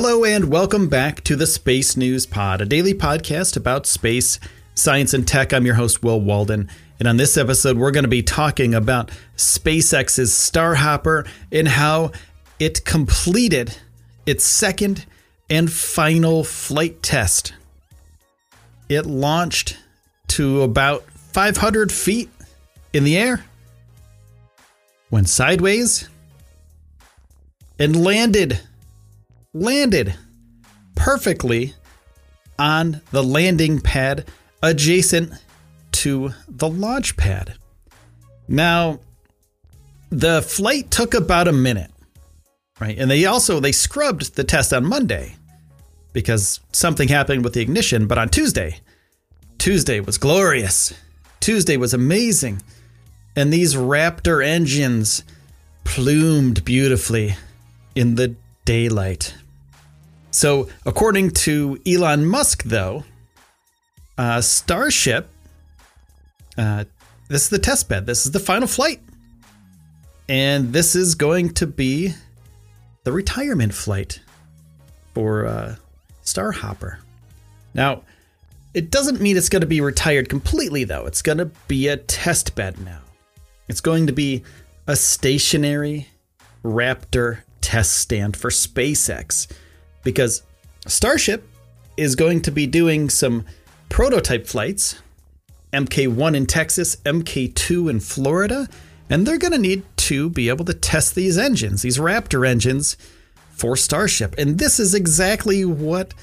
Hello, and welcome back to the Space News Pod, a daily podcast about space, science, and tech. I'm your host, Will Walden. And on this episode, we're going to be talking about SpaceX's Starhopper and how it completed its second and final flight test. It launched to about 500 feet in the air, went sideways, and landed landed perfectly on the landing pad adjacent to the launch pad. Now, the flight took about a minute, right? And they also they scrubbed the test on Monday because something happened with the ignition, but on Tuesday, Tuesday was glorious. Tuesday was amazing. And these Raptor engines plumed beautifully in the daylight. So, according to Elon Musk, though, uh, Starship, uh, this is the test bed. This is the final flight. And this is going to be the retirement flight for uh, Starhopper. Now, it doesn't mean it's going to be retired completely, though. It's going to be a test bed now. It's going to be a stationary Raptor test stand for SpaceX because Starship is going to be doing some prototype flights MK1 in Texas, MK2 in Florida, and they're going to need to be able to test these engines, these Raptor engines for Starship. And this is exactly what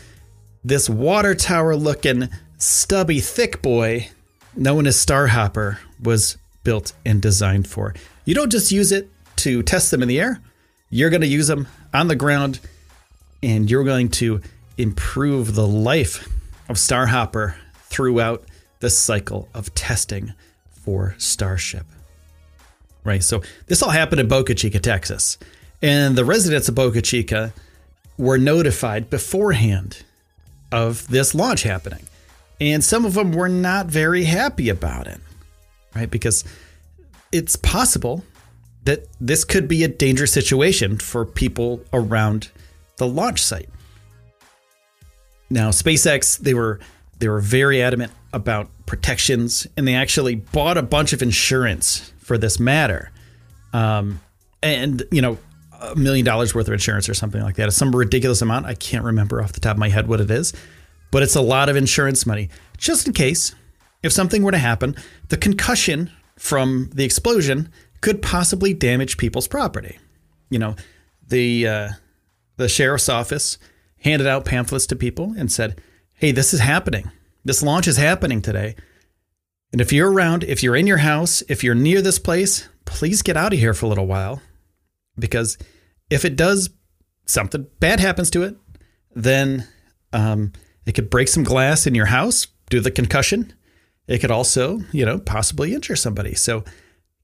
this water tower looking stubby thick boy known as Starhopper was built and designed for. You don't just use it to test them in the air, you're going to use them on the ground and you're going to improve the life of Starhopper throughout the cycle of testing for Starship. Right, so this all happened in Boca Chica, Texas. And the residents of Boca Chica were notified beforehand of this launch happening. And some of them were not very happy about it, right? Because it's possible that this could be a dangerous situation for people around the launch site. Now, SpaceX, they were they were very adamant about protections, and they actually bought a bunch of insurance for this matter. Um, and you know, a million dollars worth of insurance or something like that. Some ridiculous amount. I can't remember off the top of my head what it is, but it's a lot of insurance money just in case if something were to happen. The concussion from the explosion could possibly damage people's property. You know, the uh, the sheriff's office handed out pamphlets to people and said, "Hey, this is happening. This launch is happening today. And if you're around, if you're in your house, if you're near this place, please get out of here for a little while because if it does something bad happens to it, then um, it could break some glass in your house to the concussion. It could also, you know, possibly injure somebody. So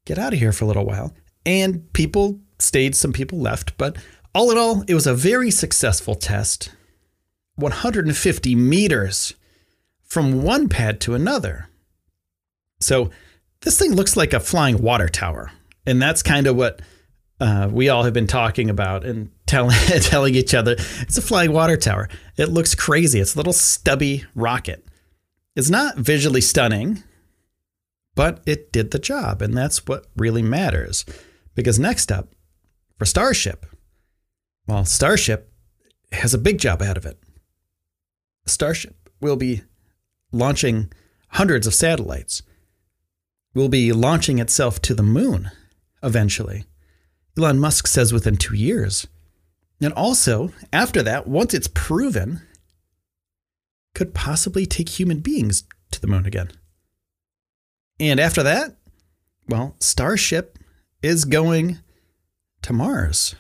get out of here for a little while. And people stayed, some people left, but all in all, it was a very successful test. 150 meters from one pad to another. So this thing looks like a flying water tower. And that's kind of what uh, we all have been talking about and telling telling each other. It's a flying water tower. It looks crazy. It's a little stubby rocket. It's not visually stunning, but it did the job. And that's what really matters. Because next up, for Starship, well, Starship has a big job ahead of it. Starship will be launching hundreds of satellites, will be launching itself to the moon eventually. Elon Musk says within two years. And also, after that, once it's proven, could possibly take human beings to the moon again. And after that, Well, Starship is going to Mars.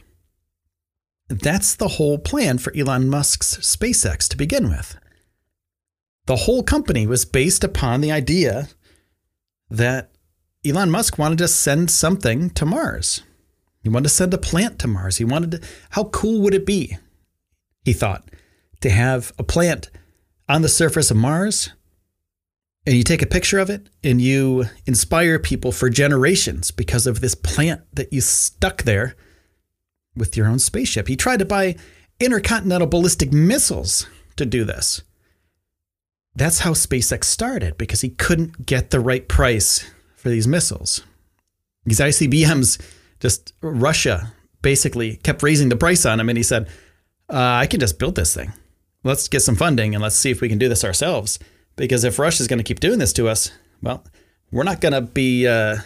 That's the whole plan for Elon Musk's SpaceX to begin with. The whole company was based upon the idea that Elon Musk wanted to send something to Mars. He wanted to send a plant to Mars. He wanted to, how cool would it be, he thought, to have a plant on the surface of Mars and you take a picture of it and you inspire people for generations because of this plant that you stuck there with your own spaceship. He tried to buy intercontinental ballistic missiles to do this. That's how SpaceX started because he couldn't get the right price for these missiles. These ICBMs, just Russia basically kept raising the price on him, and he said, uh, I can just build this thing. Let's get some funding and let's see if we can do this ourselves. Because if Russia's going to keep doing this to us, well, we're not going to be uh,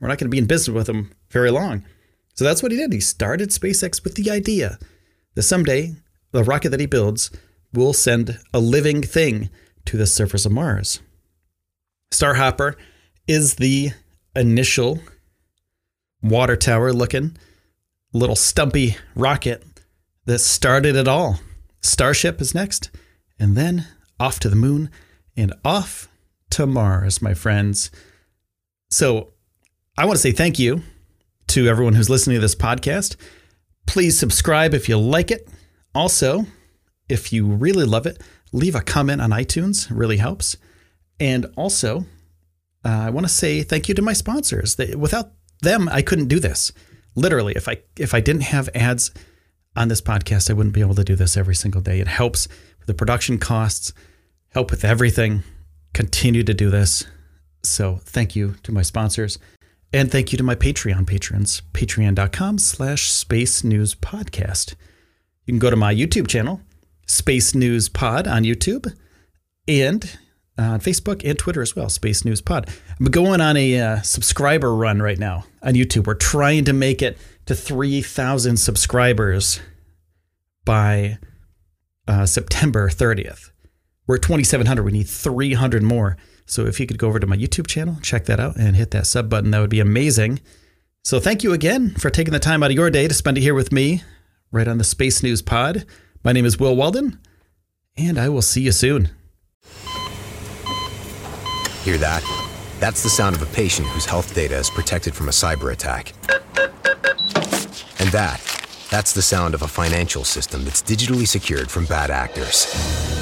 we're not going to be in business with them very long. So that's what he did. He started SpaceX with the idea that someday the rocket that he builds will send a living thing to the surface of Mars. Starhopper is the initial water tower looking little stumpy rocket that started it all. Starship is next, and then off to the moon and off to Mars, my friends. So I want to say thank you to everyone who's listening to this podcast. Please subscribe if you like it. Also, if you really love it, leave a comment on iTunes. It really helps. And also, uh, I want to say thank you to my sponsors. Without them, I couldn't do this. Literally, if I if I didn't have ads on this podcast, I wouldn't be able to do this every single day. It helps with the production costs help with everything. Continue to do this. So thank you to my sponsors. And thank you to my Patreon patrons, patreon.com slash space news podcast. You can go to my YouTube channel, Space News Pod on YouTube, and on Facebook and Twitter as well, Space News Pod. I'm going on a uh, subscriber run right now on YouTube. We're trying to make it to 3,000 subscribers by uh, September 30th. We're at 2,700. We need 300 more. So if you could go over to my YouTube channel, check that out, and hit that sub button, that would be amazing. So thank you again for taking the time out of your day to spend it here with me, right on the Space News Pod. My name is Will Walden, and I will see you soon. Hear that? That's the sound of a patient whose health data is protected from a cyber attack. And that, that's the sound of a financial system that's digitally secured from bad actors.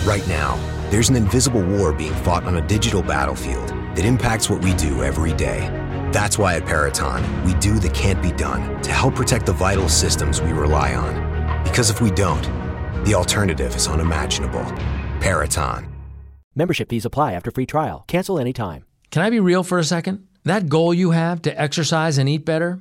Right now, there's an invisible war being fought on a digital battlefield that impacts what we do every day. That's why at Peraton, we do the can't be done to help protect the vital systems we rely on. Because if we don't, the alternative is unimaginable. Peraton. Membership fees apply after free trial. Cancel anytime. Can I be real for a second? That goal you have to exercise and eat better,